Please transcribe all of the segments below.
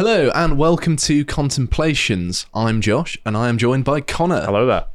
Hello and welcome to Contemplations. I'm Josh and I am joined by Connor. Hello there.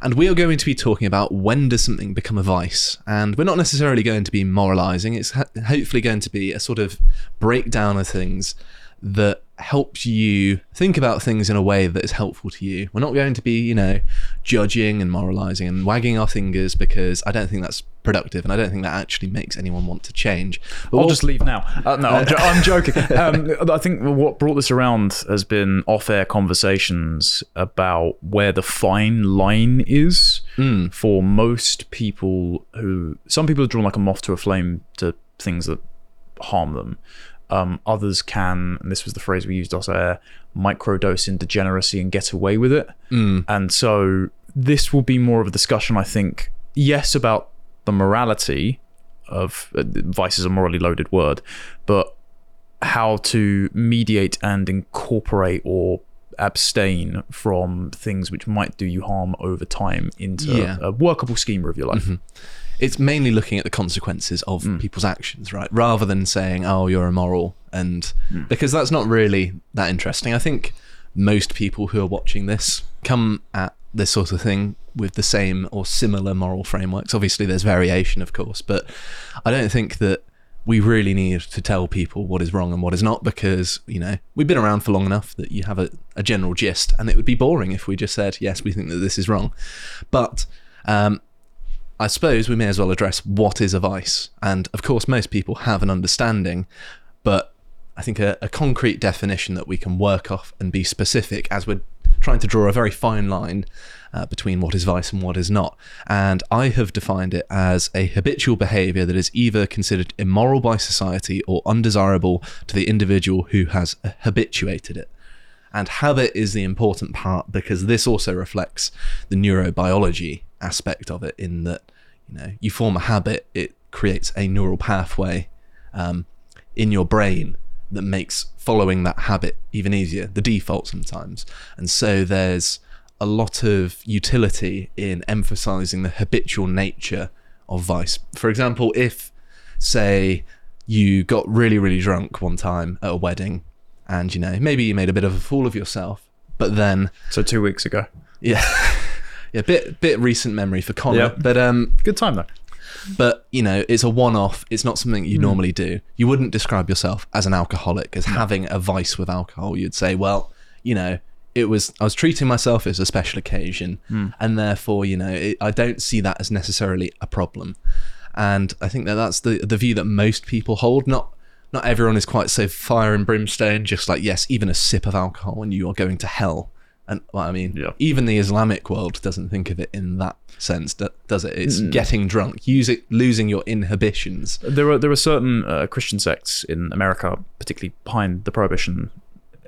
And we are going to be talking about when does something become a vice. And we're not necessarily going to be moralizing, it's ho- hopefully going to be a sort of breakdown of things that helps you think about things in a way that is helpful to you. We're not going to be, you know, judging and moralizing and wagging our fingers because I don't think that's productive and I don't think that actually makes anyone want to change. But I'll what- just leave now. Uh, no, I'm, jo- I'm joking. Um, I think what brought this around has been off-air conversations about where the fine line is for most people. Who some people are drawn like a moth to a flame to things that harm them. Um, others can, and this was the phrase we used off air, microdose in degeneracy and get away with it. And so this will be more of a discussion, I think, yes, about the morality of uh, vice is a morally loaded word, but how to mediate and incorporate or abstain from things which might do you harm over time into Yeah. a workable schema of your life. It's mainly looking at the consequences of people's actions, right? Rather than saying, "Oh, you're immoral," and because that's not really that interesting. I think most people who are watching this come at this sort of thing with the same or similar moral frameworks. Obviously, there's variation, of course, but I don't think that we really need to tell people what is wrong and what is not because you know we've been around for long enough that you have a, a general gist and it would be boring if we just said yes we think that this is wrong but um, I suppose we may as well address what is a vice. And of course, most people have an understanding, but I think a, a concrete definition that we can work off and be specific as we're trying to draw a very fine line uh, between what is vice and what is not. And I have defined it as a habitual behavior that is either considered immoral by society or undesirable to the individual who has habituated it. And habit is the important part because this also reflects the neurobiology aspect of it, in that you know you form a habit, it creates a neural pathway um, in your brain that makes following that habit even easier, the default sometimes. And so there's a lot of utility in emphasizing the habitual nature of vice. For example, if say you got really really drunk one time at a wedding and you know maybe you made a bit of a fool of yourself but then So two weeks ago, yeah yeah bit bit recent memory for connor Yeah. but um good time though. but you know it's a one-off. It's not something you normally do. You wouldn't describe yourself as an alcoholic as having a vice with alcohol. You'd say well you know it was i was treating myself as a special occasion and therefore you know it, i don't see that as necessarily a problem. And i think that that's the the view that most people hold. Not not everyone is quite so fire and brimstone just like yes even a sip of alcohol and you are going to hell and well, I mean, Yeah. even the Islamic world doesn't think of it in that sense, does it? It's getting drunk, use it, losing your inhibitions. There are there are certain uh, Christian sects in America, particularly behind the Prohibition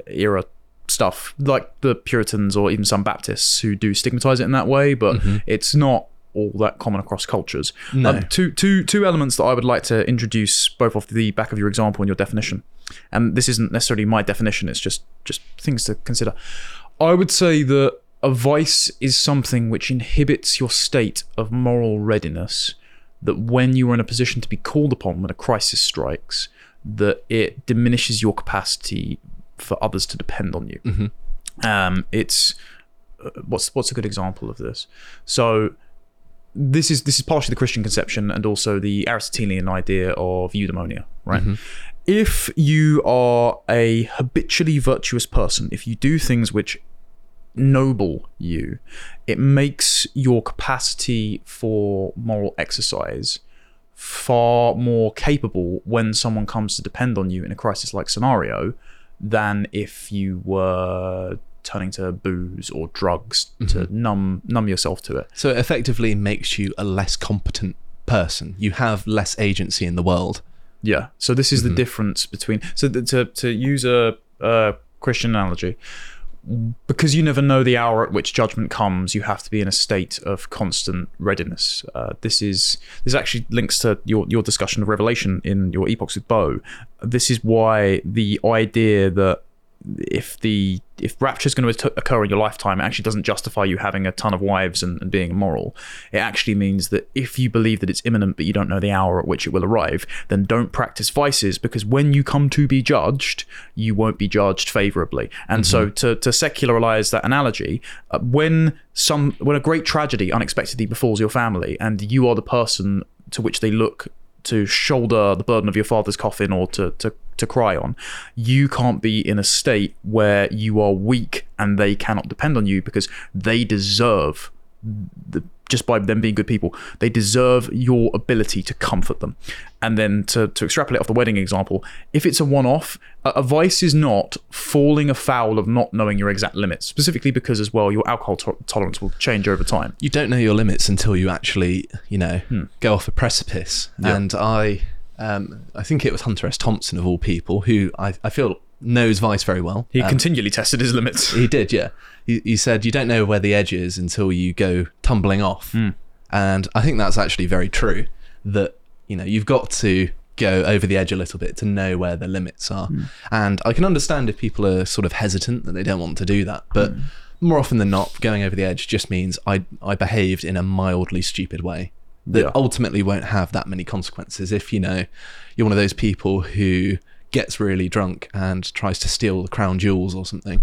era stuff, like the Puritans or even some Baptists who do stigmatize it in that way, but it's not all that common across cultures. No. Um, two, two, two elements that I would like to introduce both off the back of your example and your definition. And this isn't necessarily my definition, it's just just things to consider. I would say that a vice is something which inhibits your state of moral readiness that when you are in a position to be called upon when a crisis strikes, that it diminishes your capacity for others to depend on you. Um, it's uh, what's what's a good example of this? So this is this is partially the Christian conception and also the Aristotelian idea of eudaimonia, right? If you are a habitually virtuous person, if you do things which noble you, it makes your capacity for moral exercise far more capable when someone comes to depend on you in a crisis like scenario than if you were turning to booze or drugs to mm-hmm. numb numb yourself to it. So it effectively makes you a less competent person. You have less agency in the world. Yeah. So this is the difference between so th- to to use a, a Christian analogy, because you never know the hour at which judgment comes. You have to be in a state of constant readiness. Uh, this is this actually links to your your discussion of Revelation in your epochs with Bo. This is why the idea that if the if rapture is going to occur in your lifetime, it actually doesn't justify you having a ton of wives and, and being immoral. It actually means that if you believe that it's imminent but you don't know the hour at which it will arrive, then don't practice vices because when you come to be judged, you won't be judged favorably. And so to to secularize that analogy, uh, when some when a great tragedy unexpectedly befalls your family and you are the person to which they look to shoulder the burden of your father's coffin or to, to, to cry on, you can't be in a state where you are weak and they cannot depend on you because they deserve the, just by them being good people, they deserve your ability to comfort them. And then to, to extrapolate off the wedding example, if it's a one off, a, a vice is not falling afoul of not knowing your exact limits, specifically because, as well, your alcohol to- tolerance will change over time. You don't know your limits until you actually, you know, hmm. go off a precipice. Yeah. And I, um, I think it was Hunter S. Thompson of all people who I, I feel knows Vice very well. He Um, continually tested his limits. He did, yeah. He, he said you don't know where the edge is until you go tumbling off, and I think that's actually very true. That you know you've got to go over the edge a little bit to know where the limits are, and I can understand if people are sort of hesitant that they don't want to do that, but more often than not, going over the edge just means I I behaved in a mildly stupid way that Yeah. ultimately won't have that many consequences if you know you're one of those people who gets really drunk and tries to steal the crown jewels or something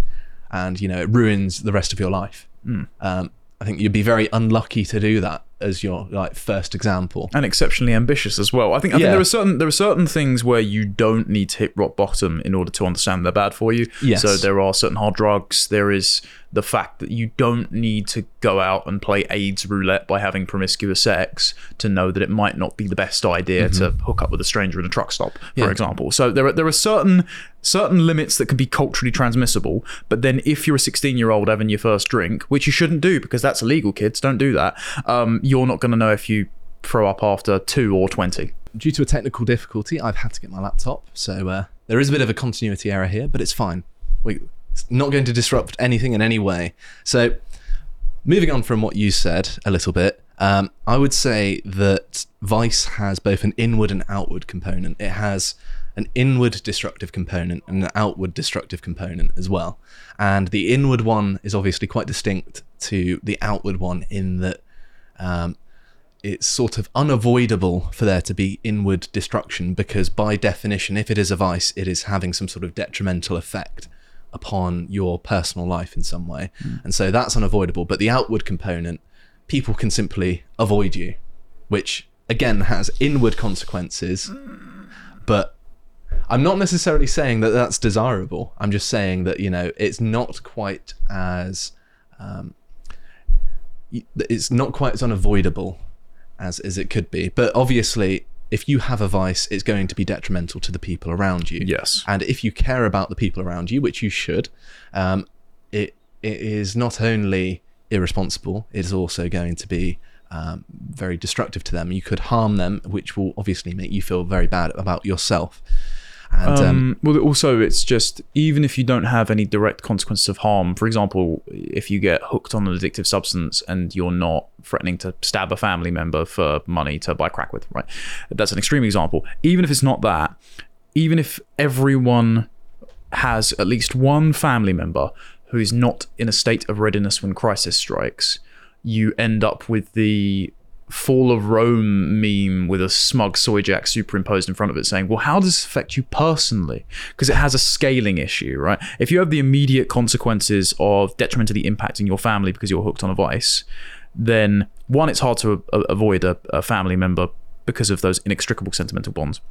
and you know it ruins the rest of your life Hmm. um, i think you'd be very unlucky to do that as your like first example and exceptionally ambitious as well. I think I think there are certain there are certain things where you don't need to hit rock bottom in order to understand they're bad for you. Yes. So there are certain hard drugs. There is the fact that you don't need to go out and play AIDS roulette by having promiscuous sex to know that it might not be the best idea to hook up with a stranger in a truck stop, for Mm-hmm. Yeah. example. So there are there are certain certain limits that can be culturally transmissible. But then if you're a 16 year old having your first drink, which you shouldn't do because that's illegal, kids, don't do that. Um, you're not going to know if you throw up after two or 20. due to a technical difficulty i've had to get my laptop. So uh, there is a bit of a continuity error here but it's fine. We, it's not going to disrupt anything in any way. So moving on from what you said a little bit um, i would say that vice has both an inward and outward component. It has an inward destructive component and an outward destructive component as well. And the inward one is obviously quite distinct to the outward one in that um, it's sort of unavoidable for there to be inward destruction because by definition if it is a vice it is having some sort of detrimental effect upon your personal life in some way. And so that's unavoidable. But the outward component people can simply avoid you which again has inward consequences. But I'm not necessarily saying that that's desirable. I'm just saying that you know it's not quite as um, it's not quite as unavoidable as as it could be. But obviously, if you have a vice, it's going to be detrimental to the people around you. Yes. And if you care about the people around you, which you should, um, it it is not only irresponsible, it is also going to be um, very destructive to them. You could harm them, which will obviously make you feel very bad about yourself. And um, Um, well, also, it's just even if you don't have any direct consequences of harm, for example, if you get hooked on an addictive substance and you're not threatening to stab a family member for money to buy crack with, right? That's an extreme example. Even if it's not that, even if everyone has at least one family member who is not in a state of readiness when crisis strikes, you end up with the fall of Rome meme with a smug soy jack superimposed in front of it saying, well, how does this affect you personally? Because it has a scaling issue, right? If you have the immediate consequences of detrimentally impacting your family because you're hooked on a vice, then one, it's hard to a- avoid a, a family member because of those inextricable sentimental bonds.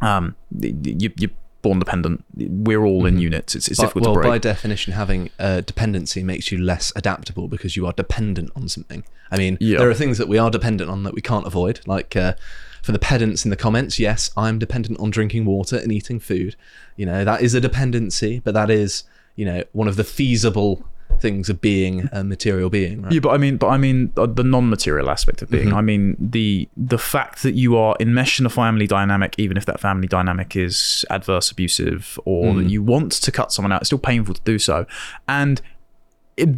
Um, you, you're born dependent. We're all in units. It's, it's But- difficult well, to break. by definition, having a dependency makes you less adaptable because you are dependent on something. I mean, Yeah. there are things that we are dependent on that we can't avoid. Like uh, for the pedants in the comments, yes, I'm dependent on drinking water and eating food. You know, that is a dependency, but that is, you know, one of the feasible things of being a material being. Right? Yeah, but I mean, but I mean uh, the non-material aspect of being. Mm-hmm. I mean the the fact that you are enmeshed in a family dynamic, even if that family dynamic is adverse, abusive, or that mm. you want to cut someone out, it's still painful to do so. And it,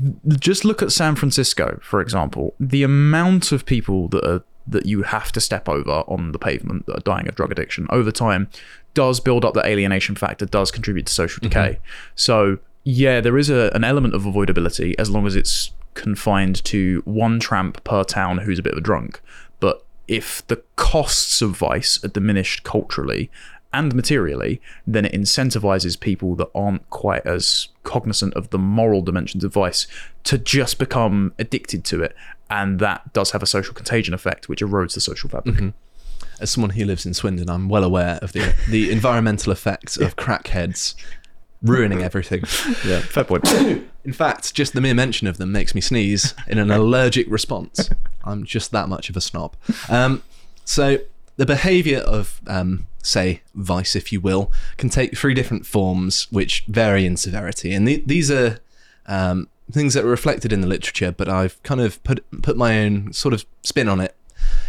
just look at San Francisco, for example. The amount of people that are that you have to step over on the pavement that are dying of drug addiction over time does build up the alienation factor, does contribute to social mm-hmm. decay. So yeah, there is a, an element of avoidability as long as it's confined to one tramp per town who's a bit of a drunk. But if the costs of vice are diminished culturally and materially, then it incentivizes people that aren't quite as cognizant of the moral dimensions of vice to just become addicted to it. And that does have a social contagion effect, which erodes the social fabric. Mm-hmm. As someone who lives in Swindon, I'm well aware of the the environmental effects of crackheads ruining everything. Yeah, fair point. In fact, just the mere mention of them makes me sneeze in an allergic response. I'm just that much of a snob. Um, so, the behaviour of, um, say, vice, if you will, can take three different forms which vary in severity. And the- these are um, things that are reflected in the literature, but I've kind of put, put my own sort of spin on it,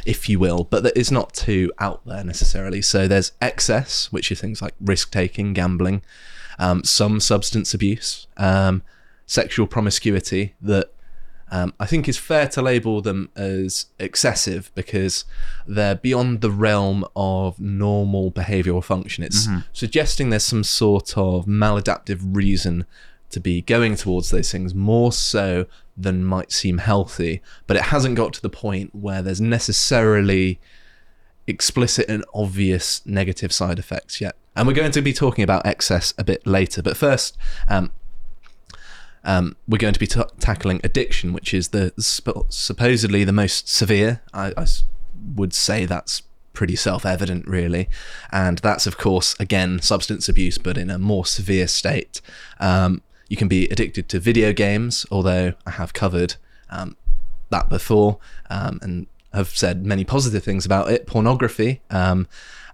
if you will, but that is not too out there necessarily. So, there's excess, which are things like risk taking, gambling, um, some substance abuse, um, sexual promiscuity that um, I think is fair to label them as excessive because they're beyond the realm of normal behavioral function. It's suggesting there's some sort of maladaptive reason to be going towards those things more so than might seem healthy, but it hasn't got to the point where there's necessarily explicit and obvious negative side effects yet. And we're going to be talking about excess a bit later. But first, um, um, we're going to be t- tackling addiction, which is the sp- supposedly the most severe. I would say that's pretty self-evident, really, and that's of course again substance abuse, but in a more severe state. Um, you can be addicted to video games, although I have covered um, that before um, and have said many positive things about it. Pornography.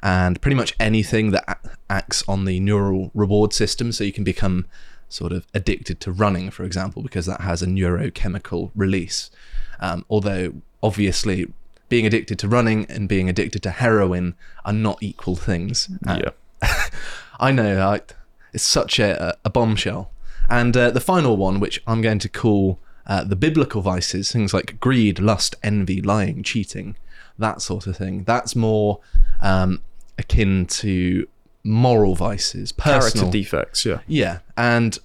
And pretty much anything that acts on the neural reward system, so you can become sort of addicted to running, for example, because that has a neurochemical release. Um, although, obviously, being addicted to running and being addicted to heroin are not equal things. Uh, yeah. I know, I, it's such a, a bombshell. And uh, the final one, which I'm going to call uh, the biblical vices, things like greed, lust, envy, lying, cheating, that sort of thing. That's more um, akin to moral vices, Character defects, yeah. Yeah, and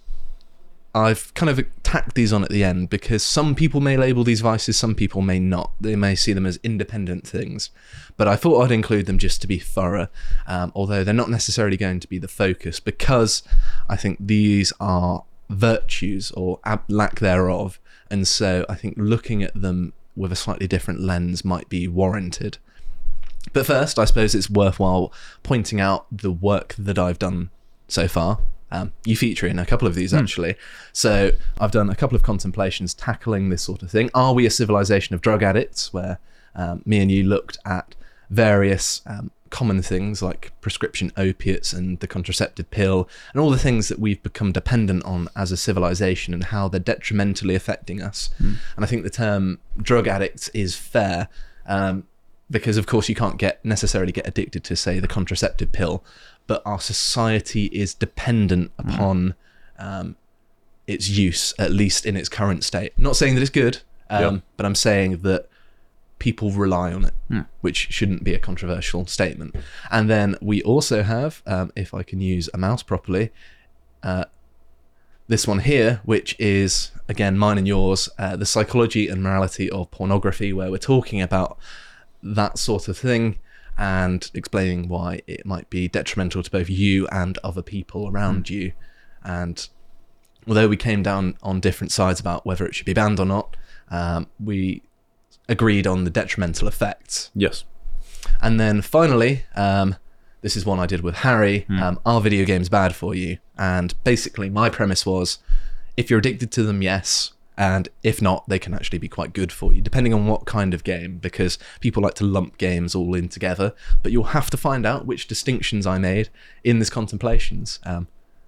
I've kind of tacked these on at the end because some people may label these vices, some people may not. They may see them as independent things. But I thought I'd include them just to be thorough, um, although they're not necessarily going to be the focus because I think these are virtues or ab- lack thereof. And so I think looking at them with a slightly different lens might be warranted. But first, I suppose it's worthwhile pointing out the work that I've done so far. Um, you feature in a couple of these actually. So I've done a couple of contemplations tackling this sort of thing. Are we a civilization of drug addicts? Where um, me and you looked at various um, common things like prescription opiates and the contraceptive pill and all the things that we've become dependent on as a civilization and how they're detrimentally affecting us. And I think the term drug addicts is fair. Um, because of course you can't get necessarily get addicted to say the contraceptive pill but our society is dependent upon um, its use at least in its current state. Not saying that it's good um, Yeah. but i'm saying that people rely on it which shouldn't be a controversial statement. And then we also have um, if i can use a mouse properly uh, this one here, which is again mine and yours, uh, the psychology and morality of pornography, where we're talking about that sort of thing and explaining why it might be detrimental to both you and other people around you. And although we came down on different sides about whether it should be banned or not, um, we agreed on the detrimental effects. Yes. And then finally, um, this is one I did with Harry. Um, are video games bad for you? And basically, my premise was if you're addicted to them, yes. And if not, they can actually be quite good for you, depending on what kind of game, because people like to lump games all in together. But you'll have to find out which distinctions I made in this contemplations. Um,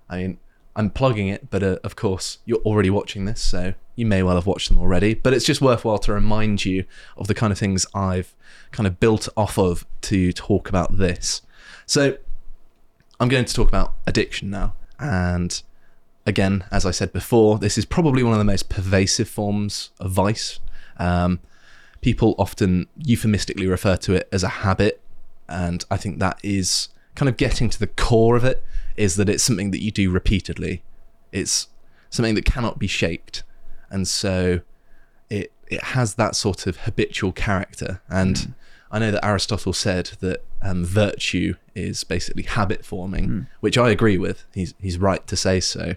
I mean, I'm plugging it, but uh, of course, you're already watching this, so you may well have watched them already. But it's just worthwhile to remind you of the kind of things I've kind of built off of to talk about this. So, I'm going to talk about addiction now. And again, as I said before, this is probably one of the most pervasive forms of vice. Um, people often euphemistically refer to it as a habit, and I think that is kind of getting to the core of it is that it's something that you do repeatedly. It's something that cannot be shaked, and so it it has that sort of habitual character. And I know that Aristotle said that um, virtue is basically habit forming, which I agree with. He's he's right to say so.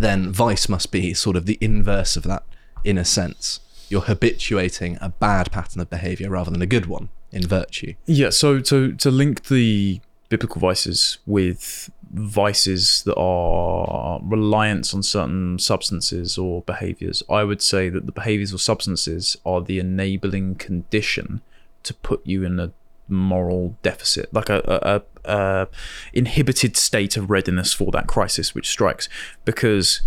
Then vice must be sort of the inverse of that, in a sense. You're habituating a bad pattern of behavior rather than a good one in virtue. Yeah, so to to link the biblical vices with vices that are reliance on certain substances or behaviors, I would say that the behaviors or substances are the enabling condition to put you in a moral deficit, like a, a, a, inhibited state of readiness for that crisis which strikes, because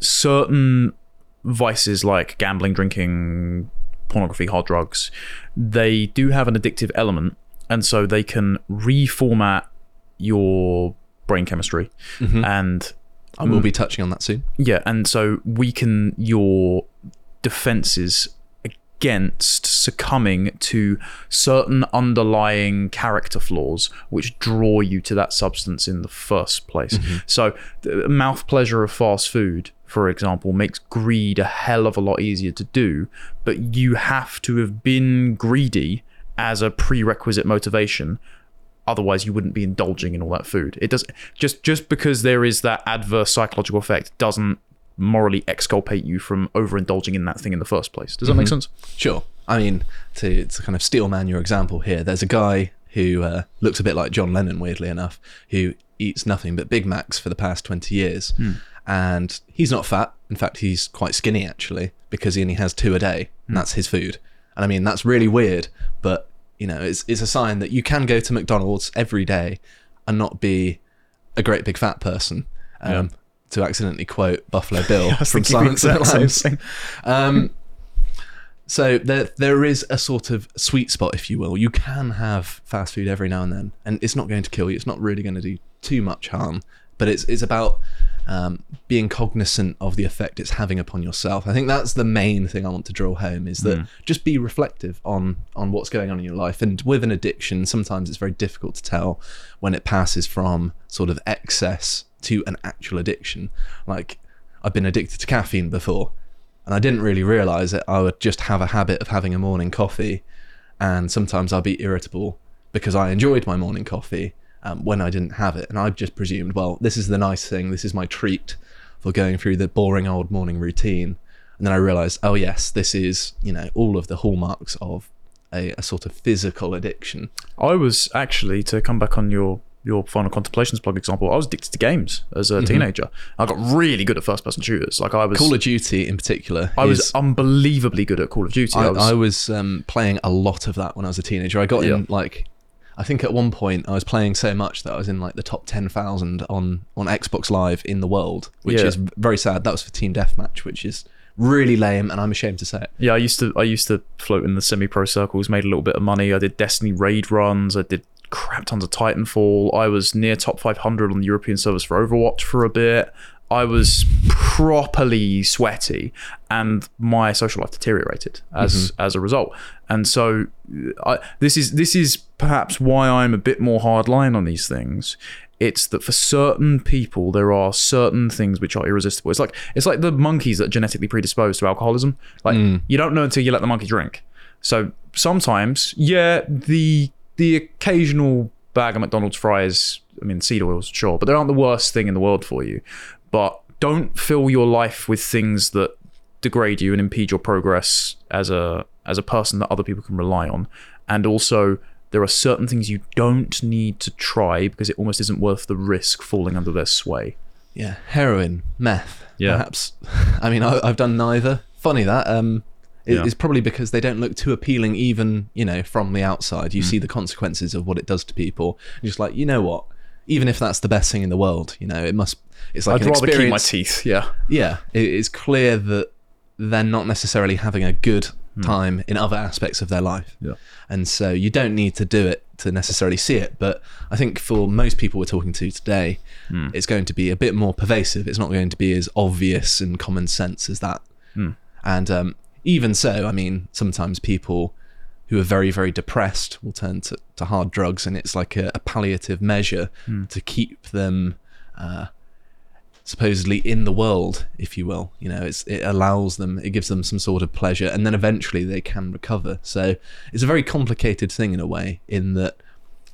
certain vices like gambling, drinking, pornography, hard drugs, they do have an addictive element, and so they can reformat your brain chemistry, mm-hmm. and I will mm. be touching on that soon. yeah, and so weaken your defenses against succumbing to certain underlying character flaws which draw you to that substance in the first place. Mm-hmm. So, the mouth pleasure of fast food, for example, makes greed a hell of a lot easier to do, but you have to have been greedy as a prerequisite motivation otherwise you wouldn't be indulging in all that food it does just just because there is that adverse psychological effect doesn't morally exculpate you from overindulging in that thing in the first place does that make sense Sure. I mean, to, to kind of steel man your example here, there's a guy who uh, looks a bit like John Lennon, weirdly enough, who eats nothing but Big Macs for the past 20 years. And he's not fat. In fact, he's quite skinny, actually, because he only has two a day, and that's his food. And I mean, that's really weird, but, you know, it's, it's a sign that you can go to McDonald's every day and not be a great big fat person. Um, To accidentally quote Buffalo Bill was from Silence of the Lambs. Um, so there there is a sort of sweet spot, if you will. You can have fast food every now and then, and it's not going to kill you. It's not really going to do too much harm, but it's it's about um, being cognizant of the effect it's having upon yourself. I think that's the main thing I want to draw home is that just be reflective on on what's going on in your life. And with an addiction, sometimes it's very difficult to tell when it passes from sort of excess to an actual addiction. Like I've been addicted to caffeine before, and I didn't really realize it. I would just have a habit of having a morning coffee, and sometimes I'd be irritable because I enjoyed my morning coffee um, when I didn't have it, and I just presumed, well, this is the nice thing, this is my treat for going through the boring old morning routine, and then I realized, oh yes, this is you know all of the hallmarks of a, a sort of physical addiction. I was actually to come back on your your final contemplations plug example. I was addicted to games as a teenager. I got really good at first person shooters. Like I was, Call of Duty in particular. I was unbelievably good at Call of Duty. I, I was, I was um, playing a lot of that when I was a teenager. I got Yeah. in like, I think at one point I was playing so much that I was in like the top ten thousand on on Xbox Live in the world, which Yeah. is very sad. That was for Team Deathmatch, which is really lame, and I'm ashamed to say it. yeah, I used to I used to float in the semi pro circles, made a little bit of money. I did Destiny raid runs. I did crap tons of Titanfall. I was near top 500 on the European service for Overwatch for a bit. I was properly sweaty, and my social life deteriorated as mm-hmm. as a result. And so, uh, I, this is this is perhaps why I'm a bit more hardline on these things. It's that for certain people there are certain things which are irresistible. It's like it's like the monkeys that are genetically predisposed to alcoholism. Like mm. you don't know until you let the monkey drink. So sometimes, yeah, the the occasional bag of McDonald's fries, I mean seed oils, sure, but they aren't the worst thing in the world for you. But don't fill your life with things that degrade you and impede your progress as a as a person that other people can rely on. And also there are certain things you don't need to try because it almost isn't worth the risk falling under their sway. Yeah, heroin, meth, Yeah. perhaps. I mean, I, I've done neither. Funny that. Um, it- Yeah. it's probably because they don't look too appealing, even you know, from the outside. Hmm. You see the consequences of what it does to people. You're just like, you know what? Even if that's the best thing in the world, you know, it must. It's like I'd rather keep my teeth. Yeah. yeah, it, it's clear that they're not necessarily having a good time in other aspects of their life. Hmm. Yeah. And so you don't need to do it to necessarily see it. But I think for most people we're talking to today, Hmm. it's going to be a bit more pervasive. It's not going to be as obvious and common sense as that. Hmm. And um, even so, I mean, sometimes people who are very, very depressed will turn to, to hard drugs, and it's like a, a palliative measure to keep them uh, supposedly in the world, if you will. You know, it's, it allows them, it gives them some sort of pleasure, and then eventually they can recover. So it's a very complicated thing in a way, in that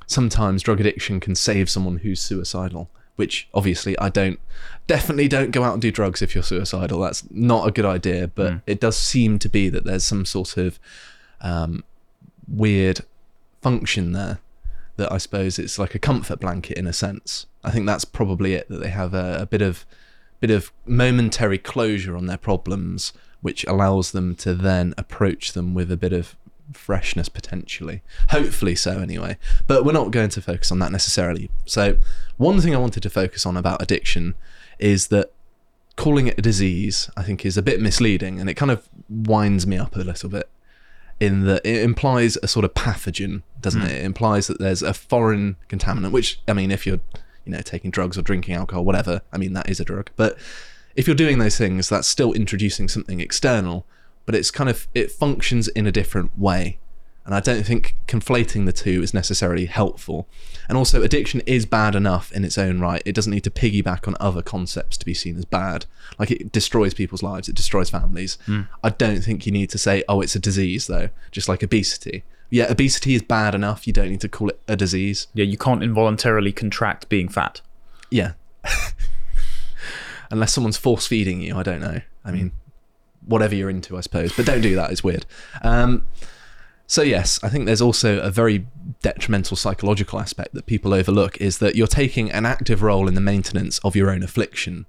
sometimes drug addiction can save someone who's suicidal. Which obviously I don't, definitely don't go out and do drugs if you're suicidal. That's not a good idea. But it does seem to be that there's some sort of um, weird function there that I suppose it's like a comfort blanket in a sense. I think that's probably it that they have a, a bit of bit of momentary closure on their problems, which allows them to then approach them with a bit of freshness potentially. Hopefully so anyway. But we're not going to focus on that necessarily. So one thing I wanted to focus on about addiction is that calling it a disease I think is a bit misleading and it kind of winds me up a little bit in that it implies a sort of pathogen, doesn't hmm. it? It implies that there's a foreign contaminant, which I mean, if you're, you know, taking drugs or drinking alcohol, whatever, I mean, that is a drug. But if you're doing those things, that's still introducing something external, but it's kind of it functions in a different way. And I don't think conflating the two is necessarily helpful. And also, addiction is bad enough in its own right. It doesn't need to piggyback on other concepts to be seen as bad. Like it destroys people's lives, it destroys families. Hmm. I don't think you need to say, oh, it's a disease, though, just like obesity. Yeah, obesity is bad enough. You don't need to call it a disease. Yeah, you can't involuntarily contract being fat. Yeah. Unless someone's force feeding you, I don't know. I mean, whatever you're into, I suppose. But don't do that, it's weird. Um, so, yes, I think there's also a very detrimental psychological aspect that people overlook is that you're taking an active role in the maintenance of your own affliction.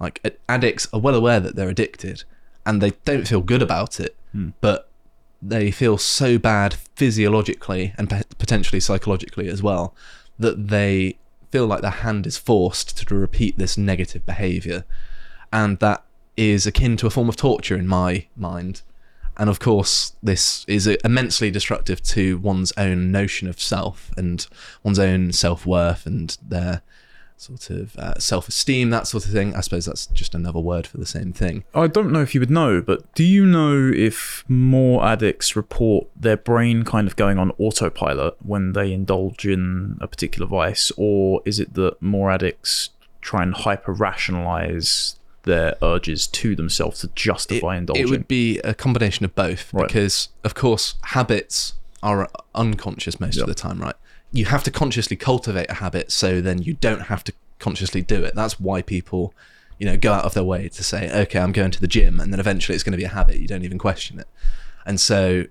Like, addicts are well aware that they're addicted and they don't feel good about it, but they feel so bad physiologically and potentially psychologically as well that they feel like their hand is forced to repeat this negative behavior and that is akin to a form of torture in my mind. And of course this is immensely destructive to one's own notion of self and one's own self-worth and their sort of uh, self-esteem that sort of thing. I suppose that's just another word for the same thing. I don't know if you would know, but do you know if more addicts report their brain kind of going on autopilot when they indulge in a particular vice, or is it that more addicts try and hyper rationalize their urges to themselves to justify indulging? It would be a combination of both Right. because, of course, habits are unconscious most Yep. of the time, right? You have to consciously cultivate a habit so then you don't have to consciously do it. That's why people, you know, go out of their way to say, okay, I'm going to the gym, and then eventually it's going to be a habit. You don't even question it. And so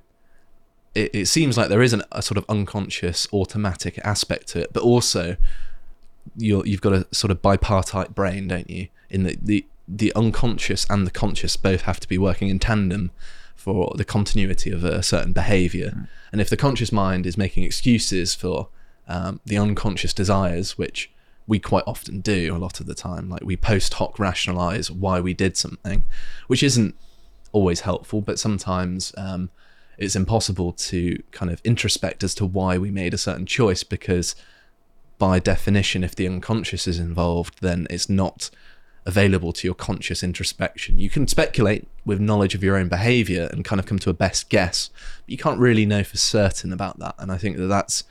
it, it seems like there is an, a sort of unconscious automatic aspect to it, but also you're, you've got a sort of bipartite brain, don't you? In the, the the unconscious and the conscious both have to be working in tandem for the continuity of a certain behavior. And if the conscious mind is making excuses for um, the unconscious desires, which we quite often do a lot of the time, like we post hoc rationalize why we did something, which isn't always helpful, but sometimes um, it's impossible to kind of introspect as to why we made a certain choice because by definition, if the unconscious is involved, then it's not available to your conscious introspection. You can speculate with knowledge of your own behavior and kind of come to a best guess, but you can't really know for certain about that. And I think that that's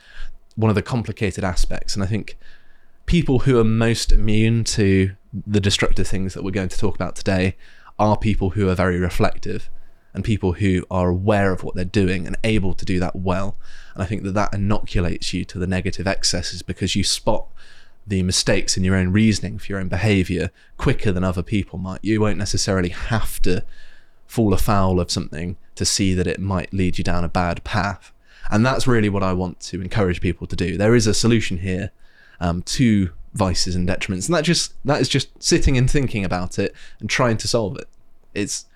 one of the complicated aspects. And I think people who are most immune to the destructive things that we're going to talk about today are people who are very reflective and people who are aware of what they're doing and able to do that well. And I think that that inoculates you to the negative excesses because you spot the mistakes in your own reasoning for your own behavior quicker than other people might. You won't necessarily have to fall afoul of something to see that it might lead you down a bad path. And that's really what I want to encourage people to do. There is a solution here um, to vices and detriments, and that just that is just sitting and thinking about it and trying to solve it. It's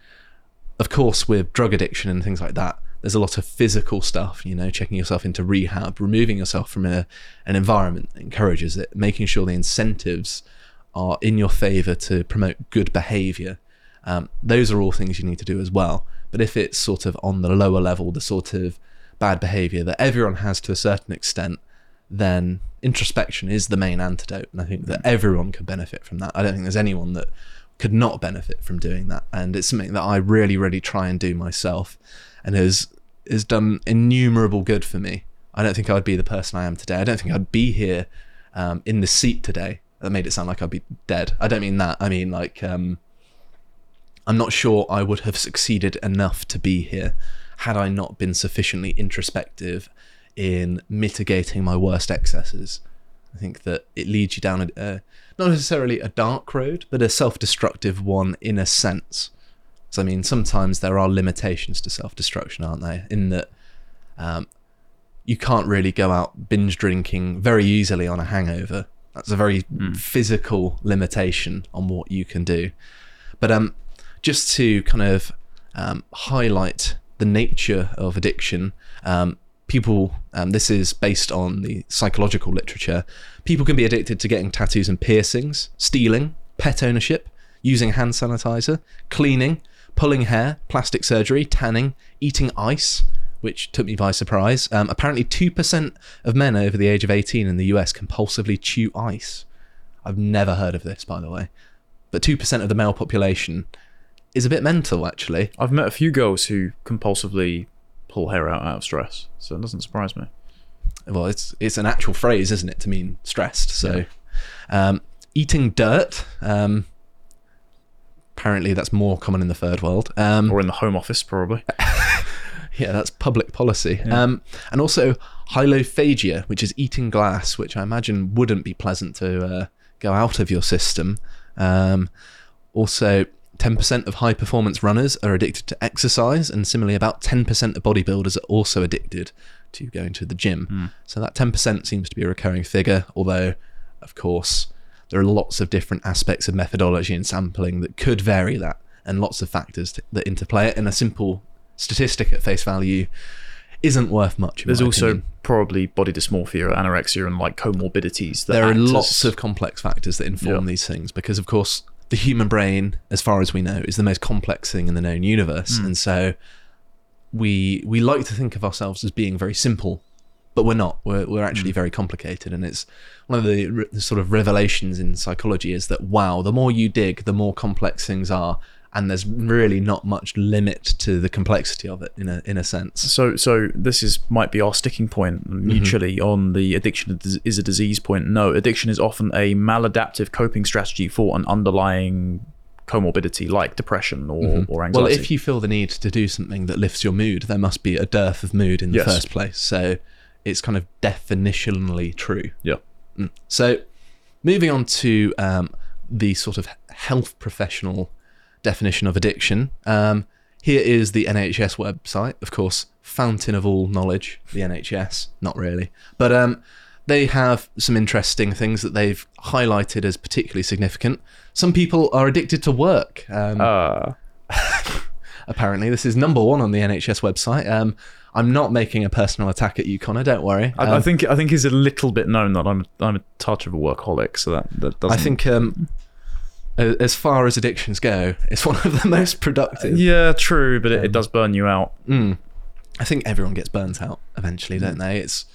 of course with drug addiction and things like that there's a lot of physical stuff you know checking yourself into rehab removing yourself from a, an environment that encourages it making sure the incentives are in your favor to promote good behavior. Um, those are all things you need to do as well. But if it's sort of on the lower level the sort of bad behavior that everyone has to a certain extent then introspection is the main antidote. And i think that everyone could benefit from that. I don't think there's anyone that could not benefit from doing that. And it's something that i really really try and do myself and has has done innumerable good for me. I don't think I'd be the person I am today. I don't think I'd be here um, in the seat today. That made it sound like I'd be dead. I don't mean that. I mean like um, I'm not sure I would have succeeded enough to be here had I not been sufficiently introspective in mitigating my worst excesses. I think that it leads you down a, uh, not necessarily a dark road, but a self-destructive one in a sense. So I mean, sometimes there are limitations to self-destruction, aren't there? In that um, you can't really go out binge drinking very easily on a hangover. That's a very physical limitation on what you can do. But um, just to kind of um, highlight the nature of addiction, um, people, um, this is based on the psychological literature, people can be addicted to getting tattoos and piercings, stealing, pet ownership, using hand sanitizer, cleaning, pulling hair, plastic surgery, tanning, eating ice, which took me by surprise. Um, apparently, 2% of men over the age of 18 in the US compulsively chew ice. I've never heard of this, by the way. But 2% of the male population is a bit mental, actually. I've met a few girls who compulsively pull hair out out of stress, so it doesn't surprise me. Well, it's it's an actual phrase, isn't it, to mean stressed? So, um, eating dirt. Um, apparently, that's more common in the third world. Um, Or in the home office, probably. Yeah, that's public policy. Um, and also hylophagia, which is eating glass, which I imagine wouldn't be pleasant to uh, go out of your system. Um, also, 10% of high performance runners are addicted to exercise, and similarly, about 10% of bodybuilders are also addicted to going to the gym. So that 10% seems to be a recurring figure, although, of course, there are lots of different aspects of methodology and sampling that could vary that, and lots of factors t- that interplay it. And a simple statistic at face value isn't worth much. There's also opinion. probably body dysmorphia, anorexia, and like comorbidities. That there are act as- lots of complex factors that inform Yeah. these things because, of course, the human brain, as far as we know, is the most complex thing in the known universe, hmm. and so we we like to think of ourselves as being very simple, but we're not. We're we're actually hmm. very complicated, and it's one of the, re- the sort of revelations in psychology is that wow, the more you dig, the more complex things are. And there's really not much limit to the complexity of it, in a in a sense. So, so this is might be our sticking point mutually mm-hmm. on the addiction is a disease point. No, addiction is often a maladaptive coping strategy for an underlying comorbidity like depression or, mm-hmm. or anxiety. Well, if you feel the need to do something that lifts your mood, there must be a dearth of mood in the Yes. first place. So it's kind of definitionally true. yeah, So moving on to um, the sort of health professional definition of addiction. Um, here is the NHS website, of course, fountain of all knowledge, the NHS. Not really. But um, they have some interesting things that they've highlighted as particularly significant. Some people are addicted to work. Um, uh, apparently. This is number one on the NHS website. Um, I'm not making a personal attack at you, Connor. Don't worry. I, Um, I think I think it's a little bit known that I'm I'm a touch of a workaholic, so that that doesn't. I think um, as far as addictions go, it's one of the most productive. yeah, true, but it, it does burn you out. Mm. I think everyone gets burnt out eventually, don't they? It's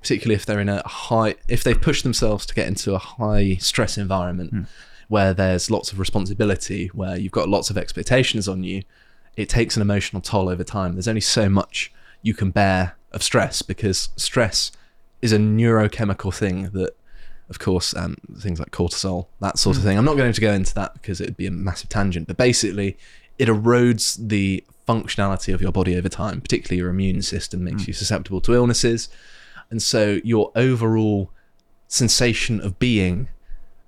particularly if they're in a high, if they push themselves to get into a high stress environment where there's lots of responsibility, where you've got lots of expectations on you. It takes an emotional toll over time. There's only so much you can bear of stress because stress is a neurochemical thing that, of course, um, things like cortisol, that sort of hmm. thing. I'm not going to go into that because it'd be a massive tangent, but basically, it erodes the functionality of your body over time, particularly your immune hmm. system makes hmm. you susceptible to illnesses. And so your overall sensation of being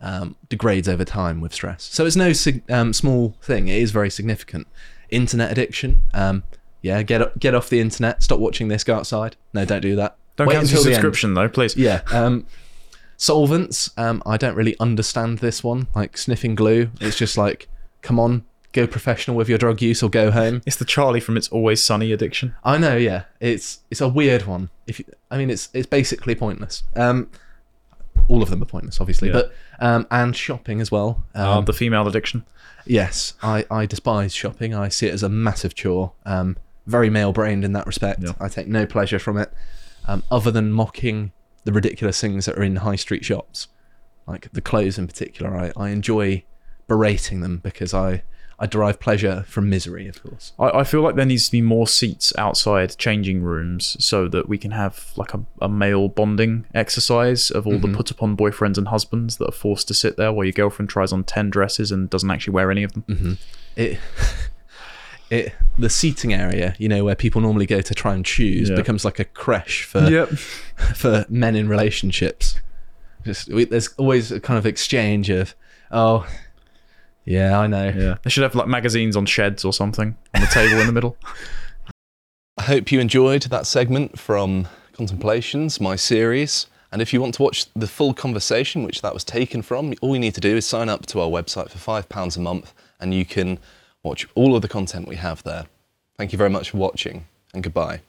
um, degrades over time with stress. So it's no sig- um, small thing. It is very significant. Internet addiction. Um, yeah, get get off the internet. Stop watching this. Go outside. No, don't do that. Don't Wait cancel your until the end. subscription though, please. Yeah. Um, solvents. Um, I don't really understand this one. Like sniffing glue. It's just like, come on, go professional with your drug use or go home. It's the Charlie from It's Always Sunny addiction. I know, yeah. It's it's a weird one. If you, I mean, it's it's basically pointless. Um, all of them are pointless, obviously, Yeah. but um, and shopping as well. Um, Uh, the female addiction. yes, I I despise shopping. I see it as a massive chore. Um, very male-brained in that respect. Yeah. I take no pleasure from it, um, other than mocking the ridiculous things that are in high street shops, like the clothes in particular. I I enjoy berating them because I I derive pleasure from misery, of course. I, I feel like there needs to be more seats outside changing rooms so that we can have like a, a male bonding exercise of all the mm-hmm. put upon boyfriends and husbands that are forced to sit there while your girlfriend tries on 10 dresses and doesn't actually wear any of them. Mm-hmm. It, it, the seating area, you know, where people normally go to try and choose, Yeah. becomes like a creche for for men in relationships. Just we, there's always a kind of exchange of, oh, yeah, I know. Yeah. They should have like magazines on sheds or something on the table in the middle. I hope you enjoyed that segment from Contemplations, my series. And if you want to watch the full conversation, which that was taken from, all you need to do is sign up to our website for £5 a month and you can watch all of the content we have there. Thank you very much for watching and goodbye.